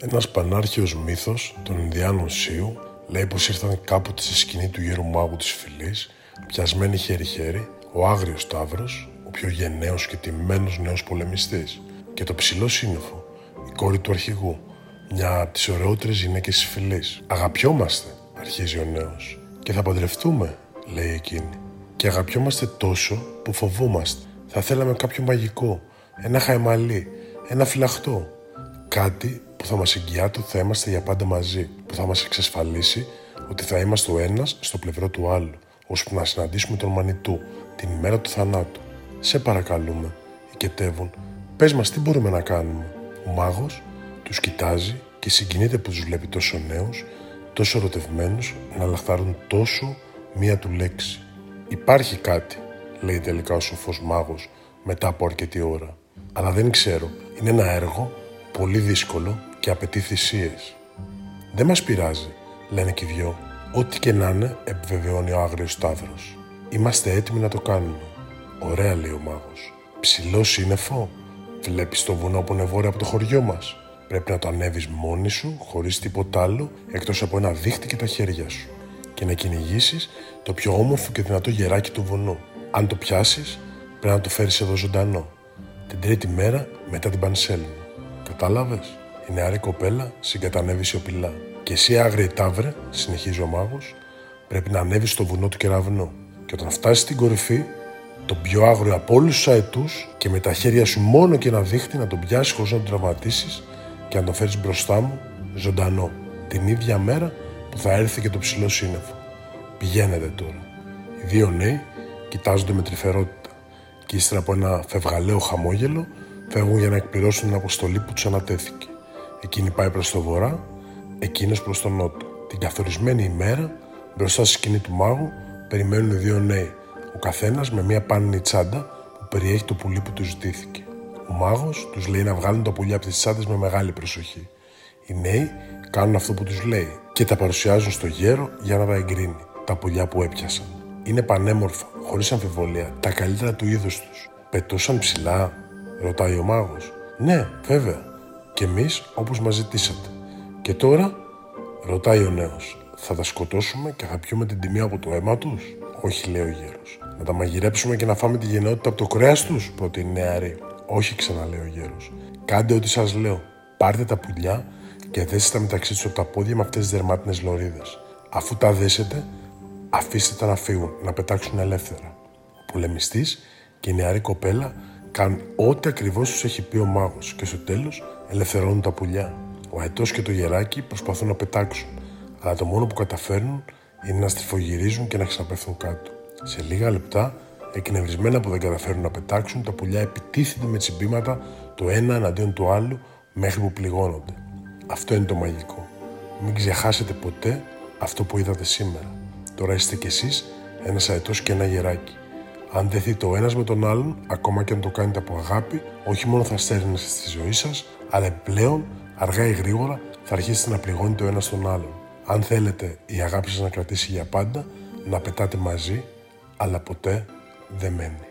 Ένας πανάρχαιος μύθος των Ινδιάνων Σίου λέει πως ήρθαν κάποτε στη σκηνή του γέρου μάγου της φυλής, πιασμένοι χέρι-χέρι, ο άγριος Ταύρος, ο πιο γενναίος και τιμμένος νέος πολεμιστής και το ψηλό σύννεφο, η κόρη του αρχηγού, μια από τις ωραιότερες γυναίκες της φυλής. «Αγαπιόμαστε», αρχίζει ο νέος. «Και θα παντρευτούμε», λέει εκείνη. «Και αγαπιόμαστε τόσο που φοβόμαστε. Θα θέλαμε κάποιο μαγικό, ένα χαϊμαλί, ένα φυλαχτό. Κάτι που θα μας εγγυάται ότι θα είμαστε για πάντα μαζί, που θα μας εξασφαλίσει ότι θα είμαστε ο ένας στο πλευρό του άλλου, ώσπου να συναντήσουμε τον Μανιτού την ημέρα του θανάτου. Σε παρακαλούμε, οικετεύουν, πες μας τι μπορούμε να κάνουμε. Ο μάγος τους κοιτάζει και συγκινείται που τους βλέπει τόσο νέους, τόσο ερωτευμένους, να λαχτάρουν τόσο μία του λέξη. Υπάρχει κάτι, λέει τελικά ο σοφός μάγος μετά από αρκετή ώρα. Αλλά δεν ξέρω, είναι ένα έργο πολύ δύσκολο και απαιτεί θυσίες. Δεν μας πειράζει, λένε και οι δυο. Ό,τι και να είναι, επιβεβαιώνει ο άγριος Σταύρος. Είμαστε έτοιμοι να το κάνουμε. Ωραία, λέει ο μάγος. Ψηλός σύννεφο. Βλέπεις το βουνό που είναι βόρεια από το χωριό μας. Πρέπει να το ανέβεις μόνη σου, χωρίς τίποτα άλλο, εκτός από ένα δίχτυ και τα χέρια σου. Και να κυνηγήσεις το πιο όμορφο και δυνατό γεράκι του βουνού. Αν το πιάσεις, πρέπει να το φέρεις εδώ ζωντανό. Την τρίτη μέρα μετά την πανσέλνου. Κατάλαβες; Η νεαρή κοπέλα συγκατανεύει σιωπηλά. Και εσύ, άγριε τάβρε, συνεχίζει ο μάγος, πρέπει να ανέβεις στο βουνό του κεραυνού. Και όταν φτάσεις στην κορυφή, τον πιο άγριο από όλους τους αετούς και με τα χέρια σου μόνο και ένα δίχτυ να τον πιάσεις χωρίς να τον τραυματίσεις και να τον φέρεις μπροστά μου ζωντανό. Την ίδια μέρα που θα έρθει και το ψηλό σύννεφο. Πηγαίνετε τώρα. Οι δύο νέοι κοιτάζονται με τρυφερότητα και ύστερα από ένα φευγαλαίο χαμόγελο φεύγουν για να εκπληρώσουν την αποστολή που τους ανατέθηκε. Εκείνη πάει προς το βορρά, εκείνος προς τον νότο. Την καθορισμένη ημέρα, μπροστά στη σκηνή του μάγου, περιμένουν δύο νέοι, ο καθένας με μια πάνινη τσάντα που περιέχει το πουλί που του ζητήθηκε. Ο μάγος τους λέει να βγάλουν τα πουλιά από τις τσάντες με μεγάλη προσοχή. Οι νέοι κάνουν αυτό που τους λέει και τα παρουσιάζουν στο γέρο για να τα εγκρίνει. Τα πουλιά που έπιασαν. Είναι πανέμορφα, χωρίς αμφιβολία, τα καλύτερα του είδους τους. Πετούσαν ψηλά, ρωτάει ο μάγος. Ναι, βέβαια. Και εμείς όπως μας ζητήσατε. Και τώρα, ρωτάει ο νέος, θα τα σκοτώσουμε και θα πιούμε την τιμή από το αίμα τους; Όχι, λέει ο γέρος. Να τα μαγειρέψουμε και να φάμε τη γενναιότητα από το κρέας τους, προτείνει η νεαρή. Όχι, ξαναλέει ο γέρος. Κάντε ό,τι σας λέω. Πάρτε τα πουλιά και δέστε τα μεταξύ τους από τα πόδια με αυτές τις δερμάτινες λωρίδες. Αφού τα δέσετε, αφήστε τα να φύγουν, να πετάξουν ελεύθερα. Ο πολεμιστής και η νεαρή κοπέλα κάνουν ό,τι ακριβώς τους έχει πει ο μάγος και στο τέλος ελευθερώνουν τα πουλιά. Ο αετός και το γεράκι προσπαθούν να πετάξουν, αλλά το μόνο που καταφέρνουν είναι να στριφογυρίζουν και να ξαναπέφτουν κάτω. Σε λίγα λεπτά, εκνευρισμένα που δεν καταφέρουν να πετάξουν, τα πουλιά επιτίθενται με τσιμπήματα το ένα εναντίον του άλλου μέχρι που πληγώνονται. Αυτό είναι το μαγικό. Μην ξεχάσετε ποτέ αυτό που είδατε σήμερα. Τώρα είστε κι εσείς ένας αετός και ένα γεράκι. Αν δεθείτε ο ένας με τον άλλον, ακόμα και αν το κάνετε από αγάπη, όχι μόνο θα στέρνεστε στη ζωή σας, αλλά επιπλέον, αργά ή γρήγορα, θα αρχίσετε να πληγώνετε ο ένας τον άλλον. Αν θέλετε η αγάπη σας να κρατήσει για πάντα, να πετάτε μαζί, αλλά ποτέ δεν μένει.